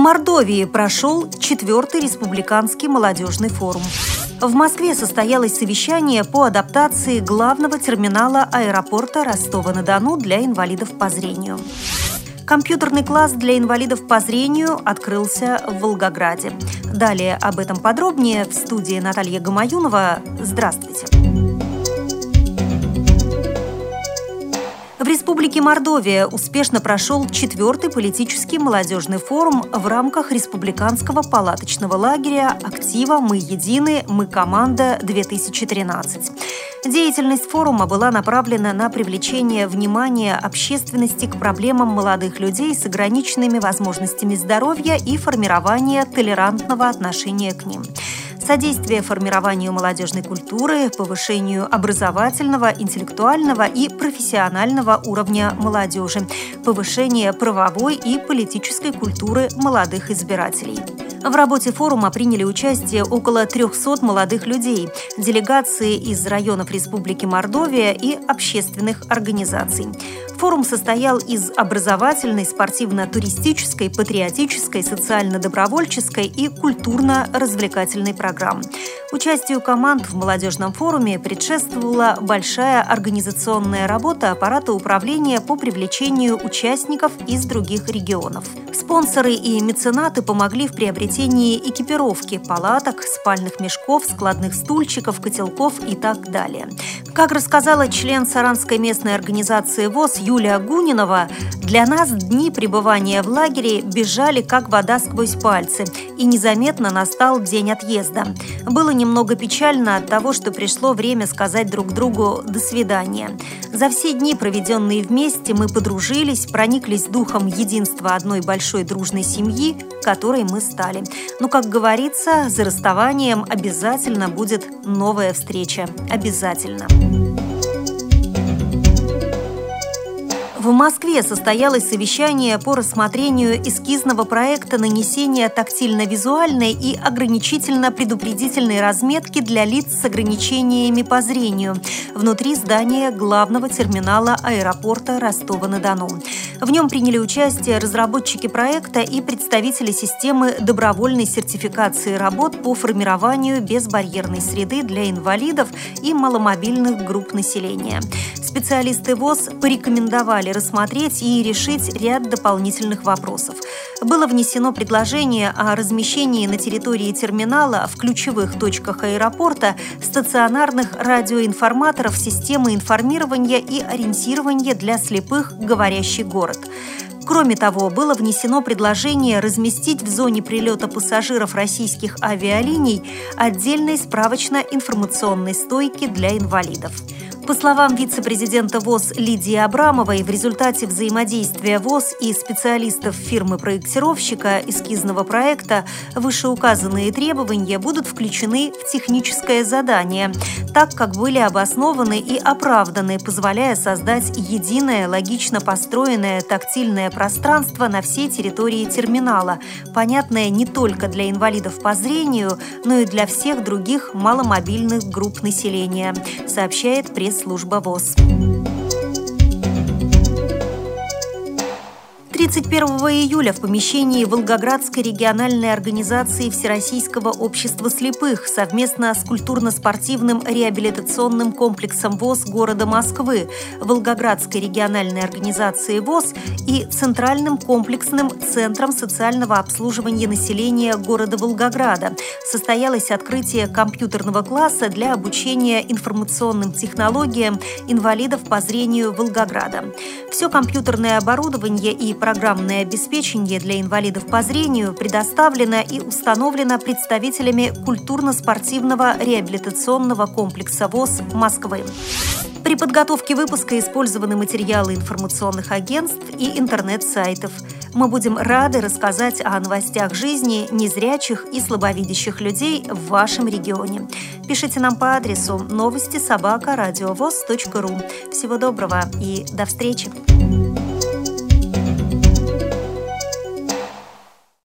Мордовии прошел четвертый республиканский молодежный форум. В Москве состоялось совещание по адаптации главного терминала аэропорта Ростова-на-Дону для инвалидов по зрению. Компьютерный класс для инвалидов по зрению открылся в Волгограде. Далее об этом подробнее в студии Наталья Гамаюнова. Здравствуйте. В Республике Мордовия успешно прошел четвертый политический молодежный форум в рамках республиканского палаточного лагеря «Актива. Мы едины. Мы команда-2013». Деятельность форума была направлена на привлечение внимания общественности к проблемам молодых людей с ограниченными возможностями здоровья и формирование толерантного отношения к ним содействие формированию молодежной культуры, повышению образовательного, интеллектуального и профессионального уровня молодежи, повышение правовой и политической культуры молодых избирателей. В работе форума приняли участие около 300 молодых людей, делегации из районов Республики Мордовия и общественных организаций. Форум состоял из образовательной, спортивно-туристической, патриотической, социально-добровольческой и культурно-развлекательной программ. Участию команд в молодежном форуме предшествовала большая организационная работа аппарата управления по привлечению участников из других регионов. Спонсоры и меценаты помогли в приобретении экипировки, палаток, спальных мешков, складных стульчиков, котелков и так далее. Как рассказала член Саранской местной организации ВОЗ Юлия Гунинова, для нас дни пребывания в лагере бежали как вода сквозь пальцы, и незаметно настал день отъезда. Было немного печально от того, что пришло время сказать друг другу «до свидания». За все дни, проведенные вместе, мы подружились, прониклись духом единства одной большой дружной семьи, которой мы стали. Но, как говорится, за расставанием обязательно будет новая встреча. Обязательно. В Москве состоялось совещание по рассмотрению эскизного проекта нанесения тактильно-визуальной и ограничительно-предупредительной разметки для лиц с ограничениями по зрению внутри здания главного терминала аэропорта Ростова-на-Дону. В нем приняли участие разработчики проекта и представители системы добровольной сертификации работ по формированию безбарьерной среды для инвалидов и маломобильных групп населения. Специалисты ВОЗ порекомендовали рассмотреть и решить ряд дополнительных вопросов. Было внесено предложение о размещении на территории терминала в ключевых точках аэропорта стационарных радиоинформаторов системы информирования и ориентирования для слепых «Говорящий город». Кроме того, было внесено предложение разместить в зоне прилета пассажиров российских авиалиний отдельной справочно-информационной стойки для инвалидов. По словам вице-президента ВОЗ Лидии Абрамовой, в результате взаимодействия ВОЗ и специалистов фирмы-проектировщика эскизного проекта вышеуказанные требования будут включены в техническое задание, так как были обоснованы и оправданы, позволяя создать единое, логично построенное тактильное пространство на всей территории терминала, понятное не только для инвалидов по зрению, но и для всех других маломобильных групп населения, сообщает пресс-служба ВОЗ. 31 июля в помещении Волгоградской региональной организации Всероссийского общества слепых совместно с культурно-спортивным реабилитационным комплексом ВОЗ города Москвы, Волгоградской региональной организации ВОЗ и Центральным комплексным центром социального обслуживания населения города Волгограда состоялось открытие компьютерного класса для обучения информационным технологиям инвалидов по зрению Волгограда. Все компьютерное оборудование и программное обеспечение для инвалидов по зрению предоставлено и установлено представителями культурно-спортивного реабилитационного комплекса ВОЗ Москвы. При подготовке выпуска использованы материалы информационных агентств и интернет-сайтов. Мы будем рады рассказать о новостях жизни незрячих и слабовидящих людей в вашем регионе. Пишите нам по адресу новости собака ру. Всего доброго и до встречи!